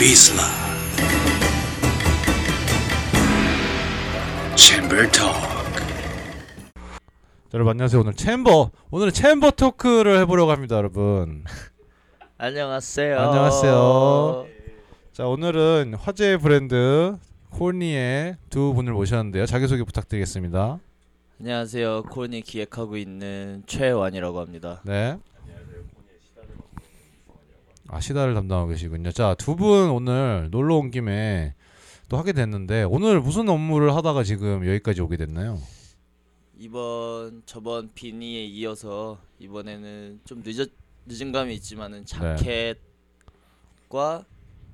비슬라 챔버 톡 자, 여러분 안녕하세요. 오늘 챔버 오늘은 챔버 토크를 해보려고 합니다, 여러분. 안녕하세요. 안녕하세요. 자 오늘은 화제 브랜드 코니의 두 분을 모셨는데요. 자기 소개 부탁드리겠습니다. 안녕하세요. 코니 기획하고 있는 최완이라고 합니다. 네. 아 시다를 담당하고 계시군요. 자 두 분 오늘 놀러 온 김에 또 하게 됐는데 오늘 무슨 업무를 하다가 지금 여기까지 오게 됐나요? 이번 저번 비니에 이어서 이번에는 좀 늦었 늦은 감이 있지만은 네. 자켓과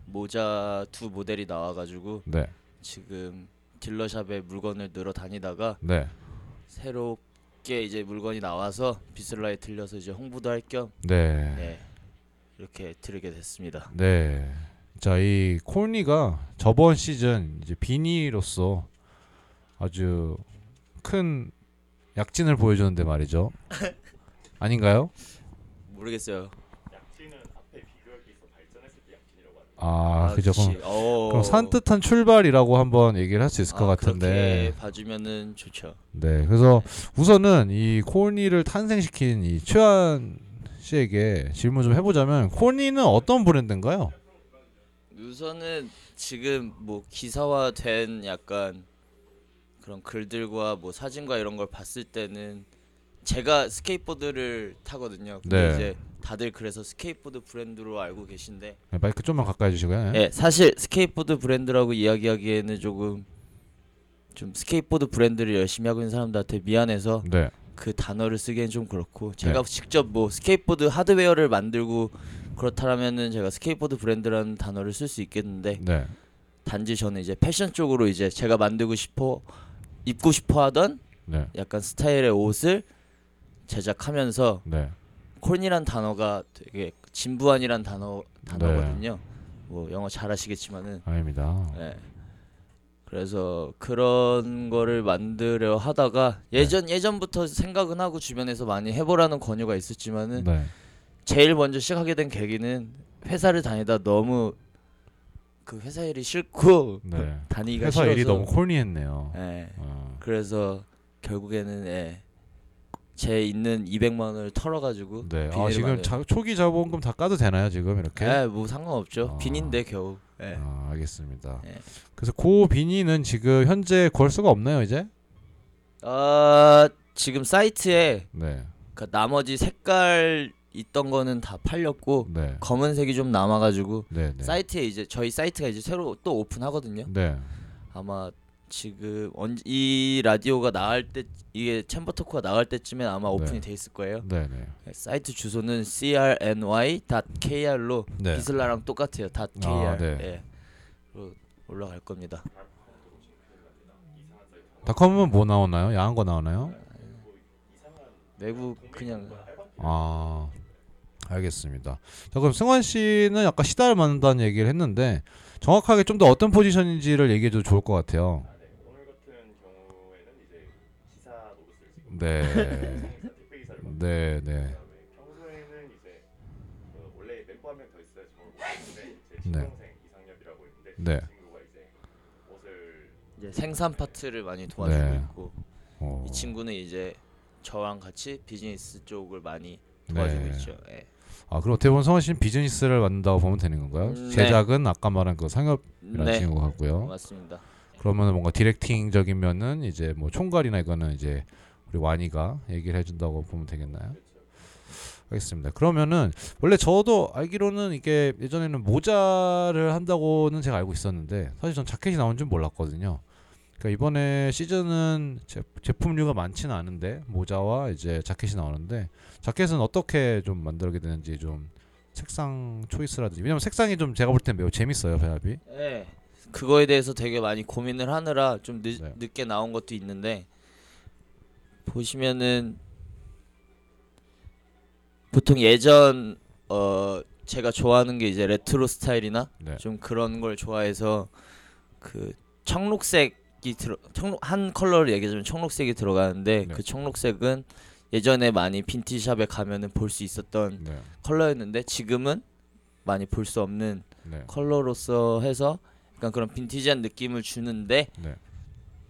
모자 두 모델이 나와가지고 네, 지금 딜러샵에 물건을 늘어 다니다가 네, 새롭게 이제 물건이 나와서 비슬라에 들려서 이제 홍보도 할겸 네, 네, 이렇게 들게 됐습니다. 네. 자, 이 코니가 저번 시즌 이제 비니로서 아주 큰 약진을 보여줬는데 말이죠. 아닌가요? 모르겠어요. 아, 그죠. 그럼. 어. 그럼 산뜻한 출발이라고 한번 얘기를 할 수 있을 것 아, 같은데. 그렇게 봐주면은 좋죠. 네. 그래서 우선은 이 코니를 탄생시킨 이 최한 씨에게 질문 좀 해보자면 코니는 어떤 브랜드인가요? 우선은 지금 뭐 기사화된 약간 그런 글들과 뭐 사진과 이런 걸 봤을 때는 제가 스케이트보드를 타거든요. 근데 네. 이제 다들 그래서 스케이트보드 브랜드로 알고 계신데, 네, 마이크 좀만 가까이 해주시고요. 예, 사실 스케이트보드 브랜드라고 이야기하기에는 조금 좀 스케이트보드 브랜드를 열심히 하고 있는 사람들한테 미안해서 네. 그 단어를 쓰기엔 좀 그렇고 제가 직접 뭐 스케이트보드 하드웨어를 만들고 그렇다면은 제가 스케이트보드 브랜드라는 단어를 쓸 수 있겠는데 네. 단지 저는 이제 패션 쪽으로 이제 제가 만들고 싶어 입고 싶어 하던 네. 약간 스타일의 옷을 제작하면서 네. corny란 단어가 되게 진부한이란 단어 네. 단어거든요. 뭐 영어 잘하시겠지만은 아닙니다. 네. 그래서 그런 거를 만들려 하다가 네. 예전 예전부터 생각은 하고 주변에서 많이 해보라는 권유가 있었지만은 네. 제일 먼저 시작하게 된 계기는 회사를 다니다 너무 그 회사 일이 싫고 네. 다니기가 회사 싫어서 일이 너무 콜니했네요. 예. 어. 그래서 결국에는 예. 제 있는 200만 원을 털어가지고 네. 아, 비닐을 지금. 자, 초기 자본금 다 까도 되나요 지금 이렇게? 예, 뭐 상관없죠. 아. 빈인데 겨우. 예. 아, 알겠습니다. 네. 그래서 고 비니는 지금 현재 구할 수가 없나요 이제? 아 지금 사이트에 네. 그 나머지 색깔 있던 거는 다 팔렸고 네. 검은색이 좀 남아가지고 네. 네. 사이트에 이제 저희 사이트가 이제 새로 또 오픈하거든요. 네. 아마 지금 언, 이 라디오가 나갈 때 이게 챔버 토크가 나갈 때쯤엔 아마 오픈이 네. 돼 있을 거예요. 네. 네. 사이트 주소는 crny.kr로 네. 비슬라랑 똑같아요. .kr. 아, 네. 예. 로 올라갈 겁니다. 닷컴은 뭐 나오나요? 야한 거 나오나요? 외국 그냥 아. 알겠습니다. 자, 그럼 승환 씨는 시다를 만든다는 얘기를 했는데 정확하게 좀 더 어떤 포지션인지를 얘기해 줘도 좋을 것 같아요. 네. 네, 네. 평소에는 이제 그 원래 멤버 한 명더제 네. 친동생 이상엽이라고 있는데 네. 그 친구가 이제 옷을 이제 생산 파트를 많이 도와주고 네. 있고 어. 이 친구는 이제 저랑 같이 비즈니스 쪽을 많이 도와주고 네. 있죠. 예. 아, 그럼 어떻게 보면 성원 씨는 비즈니스를 만든다고 보면 되는 건가요? 음, 네. 제작은 아까 말한 그 상엽이라는 네, 친구 같고요. 맞습니다. 그러면 뭔가 디렉팅적인 면은 이제 뭐 총괄이나 이거는 이제 우리 와니가 얘기를 해준다고 보면 되겠나요? 알겠습니다. 그러면은 원래 저도 알기로는 이게 예전에는 모자를 한다고는 제가 알고 있었는데 사실 전 자켓이 나온 줄 몰랐거든요. 그러니까 이번에 시즌은 제, 제품류가 많지는 않은데 모자와 이제 자켓이 나오는데 자켓은 어떻게 좀 만들게 되는지 좀 색상 초이스라든지 왜냐면 색상이 좀 제가 볼 땐 매우 재밌어요 배합이. 예. 그거에 대해서 되게 많이 고민을 하느라 좀 늦, 네. 늦게 나온 것도 있는데 보시면은 보통 예전 어 제가 좋아하는 게 이제 레트로 스타일이나 네. 좀 그런 걸 좋아해서 그 청록색이 들어 청록 한 컬러를 얘기하자면 청록색이 들어가는데 네. 그 청록색은 예전에 많이 vintage shop에 가면은 볼 수 있었던 네. 컬러였는데 지금은 많이 볼 수 없는 네. 컬러로서 해서 약간 그런 빈티지한 느낌을 주는데 네.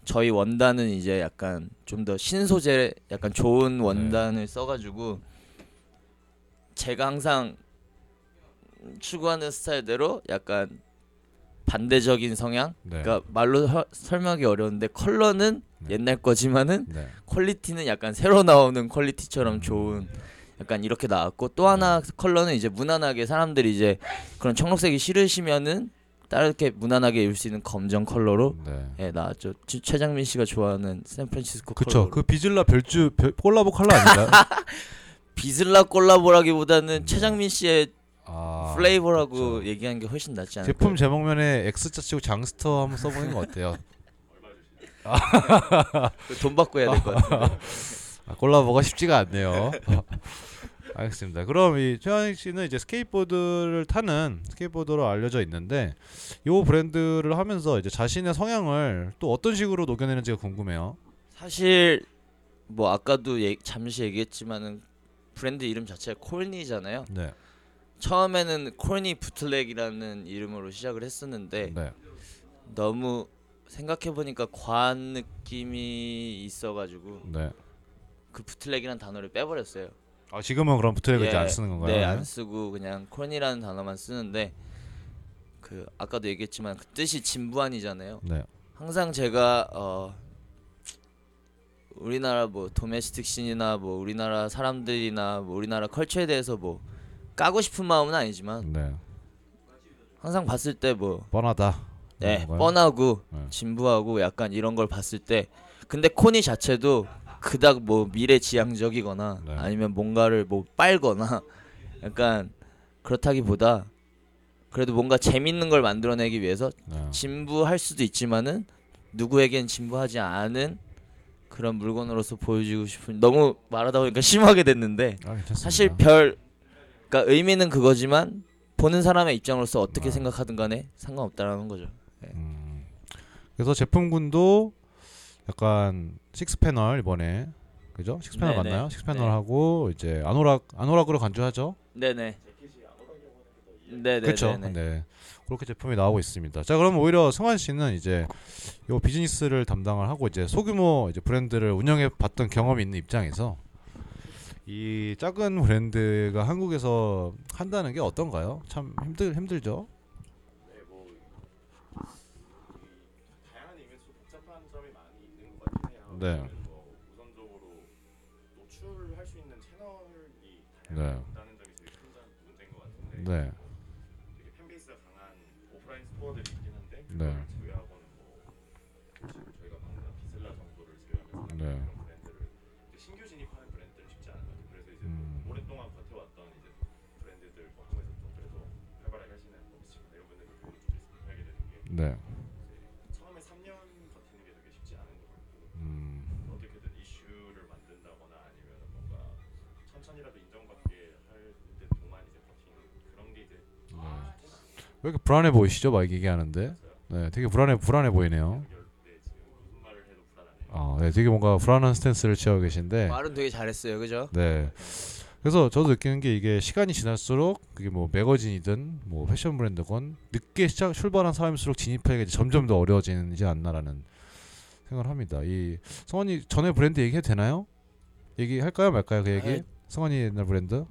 저희 원단은 이제 약간 좀 더 신소재 약간 네. 좋은 원단을 써가지고 제가 항상 추구하는 스타일대로 약간 반대적인 성향 네. 그러니까 말로 서- 설명하기 어려운데 컬러는 네. 옛날 거지만은 네. 퀄리티는 약간 새로 나오는 퀄리티처럼 좋은 약간 이렇게 나왔고 또 하나 컬러는 이제 무난하게 사람들이 이제 그런 청록색이 싫으시면은 다르게 무난하게 입을 수 있는 검정 컬러로 네. 예 나왔죠. 최- 최장민 씨가 좋아하는 샌프란시스코 그쵸. 컬러. 그 비즐라 별주 별, 콜라보 컬러 아닌가요? 비슬라 콜라보라기보다는 음. 최장민 씨의 아, 플레이버라고 그쵸. 얘기하는 게 훨씬 낫지 않을까? 제품 제목면에 X자 치고 장스터 한번 써보는 거 어때요? 돈 받고 해야 될 것. 아, 콜라보가 쉽지가 않네요. 알겠습니다. 그럼 이 최환익 씨는 이제 스케이트보드를 타는 스케이트보드로 알려져 있는데 이 브랜드를 하면서 이제 자신의 성향을 또 어떤 식으로 녹여내는지가 궁금해요. 사실 뭐 아까도 얘- 잠시 얘기했지만은 브랜드 이름 자체가 콜니잖아요. 네. 처음에는 콜니 bootleg이라는 이름으로 시작을 했었는데 네. 너무 생각해 보니까 과한 느낌이 있어가지고 네. 그 부틀렉이라는 단어를 빼버렸어요. 아 지금은 그럼 부트랙을 예, 이제 안 쓰는 건가요? 네, 안 쓰고 그냥 콜니라는 단어만 쓰는데 그 아까도 얘기했지만 그 뜻이 진부한이잖아요. 네. 항상 제가 어 우리나라 뭐 도메스틱 씬이나 뭐 우리나라 사람들이나 뭐 우리나라 컬처에 대해서 뭐 까고 싶은 마음은 아니지만 네. 항상 봤을 때뭐 뻔하다. 네, 건가요? 뻔하고 네. 진부하고 약간 이런 걸 봤을 때 근데 코니 자체도 그닥 뭐 미래지향적이거나 네. 아니면 뭔가를 뭐 빨거나 약간 그렇다기보다 그래도 뭔가 재밌는 걸 만들어내기 위해서 네. 진부할 수도 있지만은 누구에겐 진부하지 않은 그런 물건으로서 보여주고 싶은 너무 말하다 보니까 심하게 됐는데 아. 사실 별 그러니까 의미는 그거지만 보는 사람의 입장으로서 어떻게 아. 생각하든 간에 상관없다라는 거죠. 음. 그래서 제품군도 약간 식스 패널 이번에 그죠? 식스 패널 네네. 맞나요? 식스 패널 네. 하고 이제 아노락 아노락으로 간주하죠. 네네. 네네. 그렇죠. 네네. 네. 그렇게 제품이 나오고 있습니다. 자, 그럼 오히려 성환 씨는 이제 요 비즈니스를 담당을 하고 이제 소규모 이제 브랜드를 운영해 봤던 경험이 있는 입장에서 이 작은 브랜드가 한국에서 한다는 게 어떤가요? 참 힘들 힘들죠. 네. 뭐 우선적으로 노출할 수 있는 채널이 네. 다양하다는 점이 제일 큰 점- 문제인 것 같은데 네. 천천히라도 인정받게 할때 동안 이제 버티는 그런 게 이제 네. 왜 이렇게 불안해 보이시죠? 막 얘기하는데. 네, 되게 불안해 불안해 보이네요. 연결 때 지금 무슨 말을 해도 불안하네요. 아, 네, 되게 뭔가 불안한 스탠스를 취하고 계신데. 말은 되게 잘했어요, 그죠? 네. 그래서 저도 느끼는 게 이게 시간이 지날수록 그게 뭐 매거진이든 뭐 패션 브랜드건 늦게 시작 출발한 사람일수록 진입하기가 이제 점점 더 어려워지지 않나라는 생각을 합니다. 이 성원이 전에 브랜드 얘기해도 되나요? 얘기할까요 말까요 그 얘기? 네. 성원이 옛날 브랜드?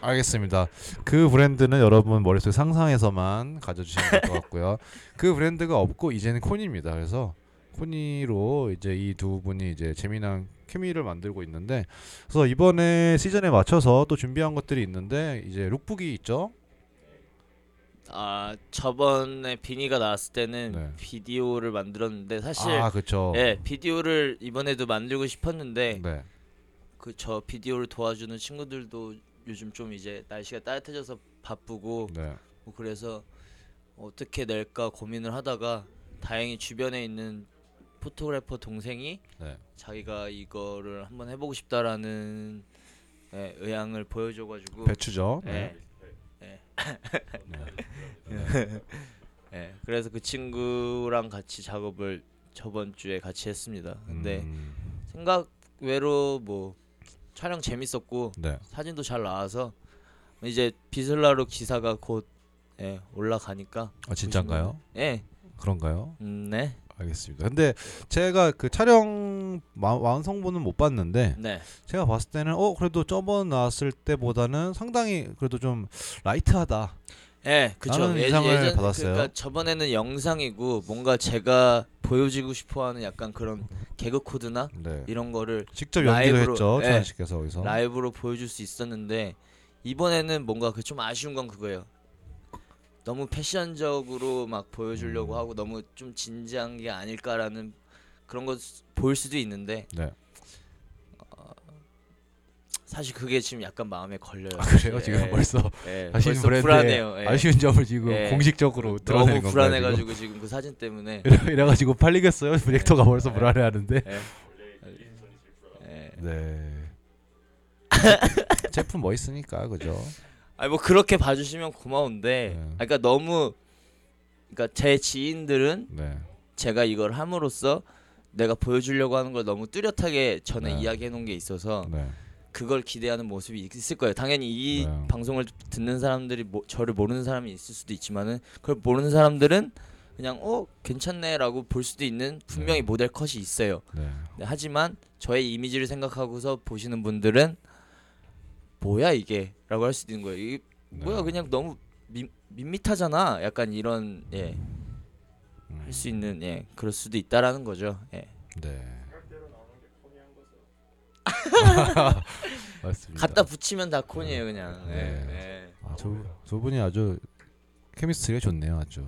알겠습니다. 그 브랜드는 여러분 머릿속에 상상해서만 가져주시면 될 것 같고요. 그 브랜드가 없고 이제는 콘입니다. 그래서 콘이로 이제 이 두 분이 이제 재미난 케미를 만들고 있는데 그래서 이번에 시즌에 맞춰서 또 준비한 것들이 있는데 이제 룩북이 있죠. 아 저번에 비니가 나왔을 때는 네. 비디오를 만들었는데 사실 아 그렇죠. 예 비디오를 이번에도 만들고 싶었는데 네. 그 저 비디오를 도와주는 친구들도 요즘 좀 이제 날씨가 따뜻해져서 바쁘고 네. 뭐 그래서 어떻게 낼까 고민을 하다가 다행히 주변에 있는 포토그래퍼 동생이 네. 자기가 이거를 한번 해보고 싶다라는 예, 의향을 보여줘가지고 배추죠. 네. 예, 예, 그래서 그 친구랑 같이 작업을 저번 주에 같이 했습니다. 근데 음, 생각 외로 뭐 촬영 재밌었고 네. 사진도 잘 나와서 이제 비슬라로 기사가 곧 예, 올라가니까 아 진짠가요? 예, 그런가요? 음, 네, 알겠습니다. 근데 제가 그 촬영 마- 완성본은 못 봤는데 네, 제가 봤을 때는 어 그래도 저번 나왔을 때보다는 상당히 그래도 좀 라이트하다. 예, 그쵸. 라는 예, 인상을 예전- 받았어요. 그러니까 저번에는 영상이고 뭔가 제가 보여주고 싶어하는 약간 그런 개그 코드나 네. 이런 거를 직접 연기도 라이브로, 했죠. 예. 천현 씨께서 거기서. 라이브로 보여줄 수 있었는데 이번에는 뭔가 그 좀 아쉬운 건 그거예요. 너무 패션적으로 막 보여주려고 음. 하고 너무 좀 진지한 게 아닐까라는 그런 거 보일 수도 있는데 네. 사실 그게 지금 약간 마음에 걸려요. 아, 그래요? 예, 지금 예, 벌써 예, 벌써 브랜드에 불안해요. 예. 아쉬운 점을 지금 예. 공식적으로 드러내는 너무? 불안해가지고 지금 그 사진 때문에. 지금? 이래- 이래 가지고 팔리겠어요? 디렉터가 벌써 예. 불안해하는데. 네. 제품 멋있으니까 그죠? 아니 뭐 그렇게 봐주시면 고마운데, 네. 아, 그러니까 너무, 그러니까 제 지인들은 네. 제가 이걸 함으로써 내가 보여주려고 하는 걸 너무 뚜렷하게 전에 네. 이야기해 놓은 게 있어서 네. 그걸 기대하는 모습이 있을 거예요. 당연히 이 네. 방송을 듣는 사람들이 뭐, 저를 모르는 사람이 있을 수도 있지만은 그걸 모르는 사람들은 그냥 어 괜찮네라고 볼 수도 있는 분명히 네. 모델 컷이 있어요. 네. 네, 하지만 저의 이미지를 생각하고서 보시는 분들은 뭐야 이게 라고 할 수도 있는 거예요. 이게 네. 뭐야 그냥 너무 밋, 밋밋하잖아. 약간 이런 예. 음. 할수 있는 예 그럴 수도 있다라는 거죠. 예. 네. 맞습니다. 갖다 붙이면 다 콘이에요 그냥. 예. 네. 예. 아, 두, 두 분이 아주 케미스트리가 좋네요, 아주.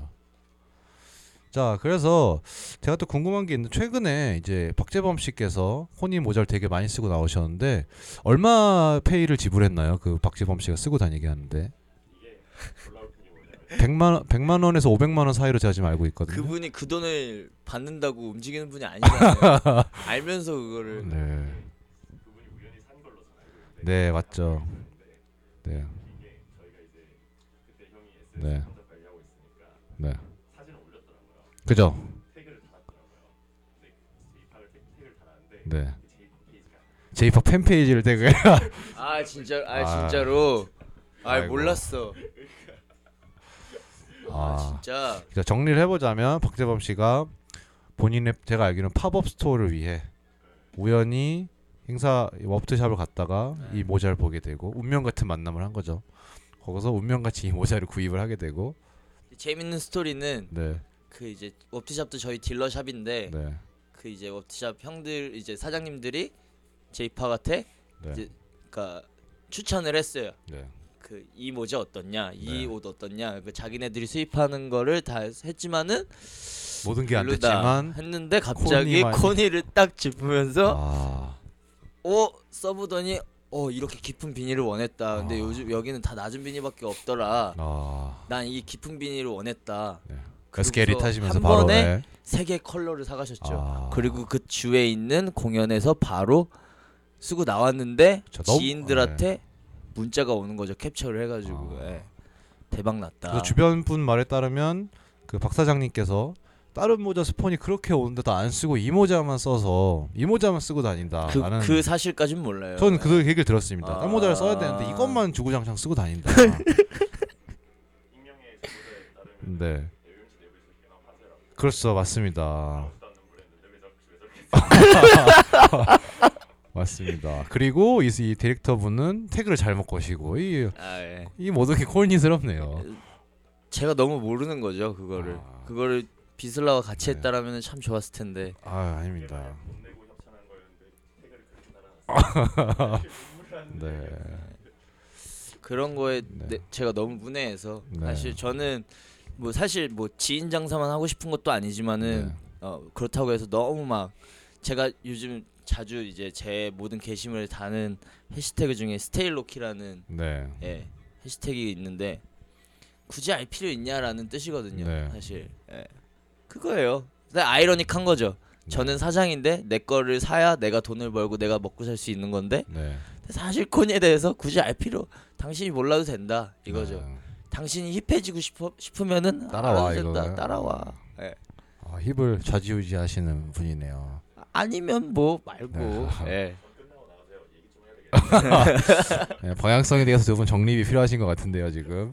자, 그래서 제가 또 궁금한 게 있는데 최근에 이제 박재범 씨께서 혼인 모자를 되게 많이 쓰고 나오셨는데 얼마 페이를 지불했나요? 그 박재범 씨가 쓰고 다니게 하는데 이게 올라올 뿐이 뭐냐. 100만 원, 100만 원에서 500만 원 사이로 제가 지금 알고 있거든요. 그분이 그 돈을 받는다고 움직이는 분이 아니잖아요. 알면서 그거를 네. 네, 맞죠. 네. 네. 네. 사진을 올렸더라고요. 그죠? 네. 제이팝 팬페이지를 되게 아 진짜 아, 아. 진짜로 아 아이고. 몰랐어. 아, 아. 진짜 자, 정리를 해보자면 박재범 씨가 본인의 제가 알기로는 팝업 스토어를 위해 우연히 행사 워프트샵을 갔다가 네. 이 모자를 보게 되고 운명 같은 만남을 한 거죠. 거기서 운명같이 이 모자를 구입을 하게 되고 재밌는 스토리는 네, 그 이제 워프샵도 저희 딜러샵인데 네, 그 이제 워프샵 형들 이제 사장님들이 제이팍한테 네, 이제 그러니까 추천을 했어요. 네, 그 이 모자 어떻냐, 이 네. 옷 어떻냐, 그 자기네들이 수입하는 거를 다 했지만은 모든 게 안 됐지만 했는데 갑자기 코니만- 코니를 딱 짚으면서 아, 어 써보더니 어 이렇게 깊은 비닐을 원했다. 근데 아. 요즘 여기는 다 낮은 비닐밖에 없더라. 아, 난이 깊은 비닐을 원했다. 네. 그리고서 에스컬레이터 타시면서 한 바로 번에 네. 세개 컬러를 사가셨죠. 아. 그리고 그 주에 있는 공연에서 바로 쓰고 나왔는데 저 너무- 지인들한테 문자가 오는 거죠. 캡처를 해가지고 아. 예. 대박 났다. 그래서 주변 분 말에 따르면 그 박 사장님께서 다른 모자 스폰이 그렇게 오는데 다안 쓰고 이 모자만 써서 이 모자만 쓰고 다닌다. 그, 라는 그 사실까지는 몰라요. 저는 그 얘기를 들었습니다. 아. 딴 모자를 써야 되는데 이것만 주구장창 쓰고 다닌다. 네, 그렇죠, 맞습니다. 맞습니다. 그리고 이, 이 디렉터 분은 태그를 잘못 거시고 이, 아, 예. 이 모든 게 콜니스럽네요. 제가 너무 모르는 거죠. 그거를 아. 그거를 비슬라와 같이 네. 했다라면 참 좋았을 텐데. 아, 아닙니다. 네, 그런 거에 네. 내- 제가 너무 문외해서 네. 사실 저는 뭐 사실 뭐 지인 장사만 하고 싶은 것도 아니지만은 네. 어 그렇다고 해서 너무 막 제가 요즘 자주 이제 제 모든 게시물을 다는 해시태그 중에 스테일로키라는 네, 예, 해시태그가 있는데 굳이 알 필요 있냐라는 뜻이거든요. 네. 사실 예. 그거예요. 근데 아이러닉한 거죠. 저는 사장인데 내 거를 사야 내가 돈을 벌고 내가 먹고 살 수 있는 건데 네, 사실 코니에 대해서 굳이 알 필요 당신이 몰라도 된다 이거죠. 네. 당신이 hip해지고 싶어 싶으면은 따라와, 알아도 된다. 이건가요? 따라와. 예. 아, hip을 좌지우지하시는 분이네요. 아니면 뭐 말고. 네. 예. 네, 방향성에 대해서 두 분 정립이 필요하신 것 같은데요 지금.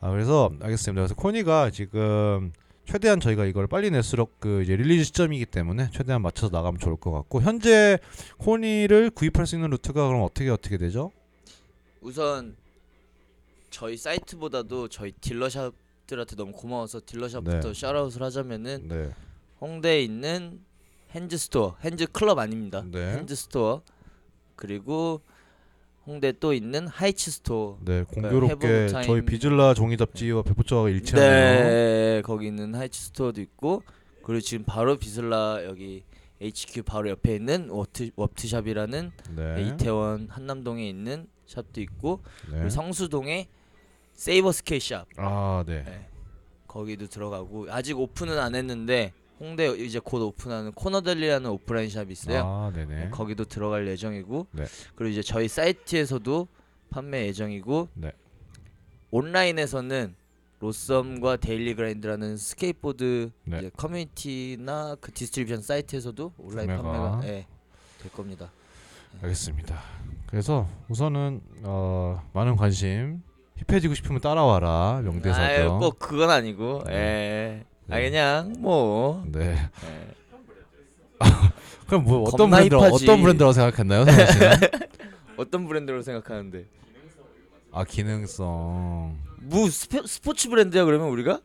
아 그래서 알겠습니다. 그래서 코니가 지금 최대한 저희가 이걸 빨리 낼수록 그 이제 release 시점이기 때문에 최대한 맞춰서 나가면 좋을 것 같고 현재 코니를 구입할 수 있는 루트가 그럼 어떻게 어떻게 되죠? 우선 저희 사이트보다도 저희 dealer shop들한테 너무 고마워서 dealer shop부터 네. 샤라웃을 하자면은 네. 홍대에 있는 핸즈 스토어, 핸즈 클럽 아닙니다. 네. 핸즈 스토어 그리고 홍대 또 있는 하이츠 스토어. 네, 공교롭게 해본 타임- 저희 비즐라 종이 잡지와 배포처가 일치하네요. 네, 거기 있는 하이츠 스토어도 있고 그리고 지금 바로 비슬라 여기 HQ 바로 옆에 있는 워트 워트샵이라는 네. 이태원 한남동에 있는 샵도 있고 네. 그리고 성수동에 세이버 스케이트 샵 아, 네. 네. 거기도 들어가고 아직 오픈은 안 했는데 홍대 이제 곧 오픈하는 코너델리라는 오프라인 샵이 있어요. 아, 네, 네네. 거기도 들어갈 예정이고 네. 그리고 이제 저희 사이트에서도 판매 예정이고 네. 온라인에서는 로썸과 데일리 그라인드라는 스케이트보드 네. 이제 커뮤니티나 그 distribution 사이트에서도 온라인 구매가. 판매가 예, 될 겁니다. 알겠습니다. 그래서 우선은 어, 많은 관심 hip해지고 싶으면 따라와라 아유, 명대사죠. 꼭 그건 아니고 예. 아 네. 그냥 뭐 네. 예. 그럼 뭐 어떤 겁나 브랜드 hip하지. 어떤 브랜드라고 생각했나요, 선우 씨는? 어떤 브랜드로 생각하는데 아 기능성. 뭐 스페, 스포츠 브랜드야 그러면 우리가?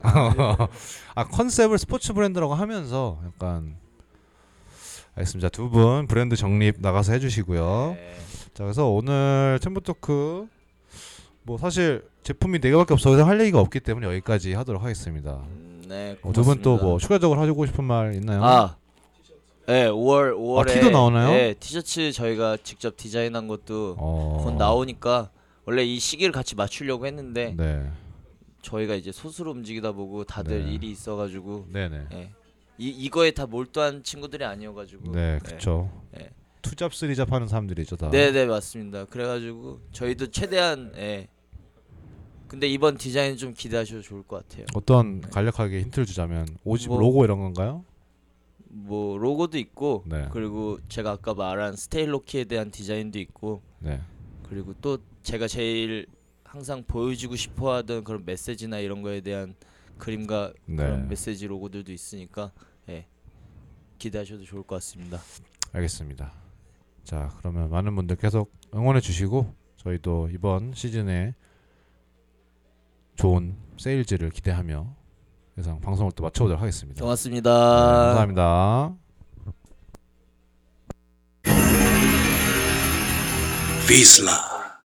아 컨셉을 스포츠 브랜드라고 하면서 약간 알겠습니다. 두 분 브랜드 정립 나가서 해주시고요. 네. 자 그래서 오늘 챔버 토크 뭐 사실 제품이 네 개밖에 없어서 할 얘기가 없기 때문에 여기까지 하도록 하겠습니다. 음, 네. 어, 두분 또. 뭐 추가적으로 하고 싶은 말 있나요? 아, 네, 5월 5월에 아, 티도 나오나요? 네, 티셔츠 저희가 직접 디자인한 것도 어... 곧 나오니까 원래 이 시기를 같이 맞추려고 했는데 네, 저희가 이제 소수로 움직이다 보고 다들 네. 일이 있어가지고 네네. 예. 이 이거에 다 몰두한 친구들이 아니어가지고 네, 그렇죠. 네. 투잡 쓰리잡 하는 사람들이죠 다. 네, 네 맞습니다. 그래가지고 저희도 최대한 예. 근데 이번 디자인 좀 기대하셔도 좋을 것 같아요. 어떤 간략하게 힌트를 주자면 오집 뭐- 로고 이런 건가요? 뭐 로고도 있고 네. 그리고 제가 아까 말한 스테일로키에 대한 디자인도 있고 네. 그리고 또 제가 제일 항상 보여주고 싶어하던 그런 메시지나 이런 거에 대한 그림과 네. 그런 메시지 로고들도 있으니까 예. 기대하셔도 좋을 것 같습니다. 알겠습니다. 자, 그러면 많은 분들 계속 응원해 주시고 저희도 이번 시즌에 좋은 세일즈를 기대하며 예상 방송을 또 마쳐보도록 하겠습니다. 고맙습니다. 네, 감사합니다. Vizsla.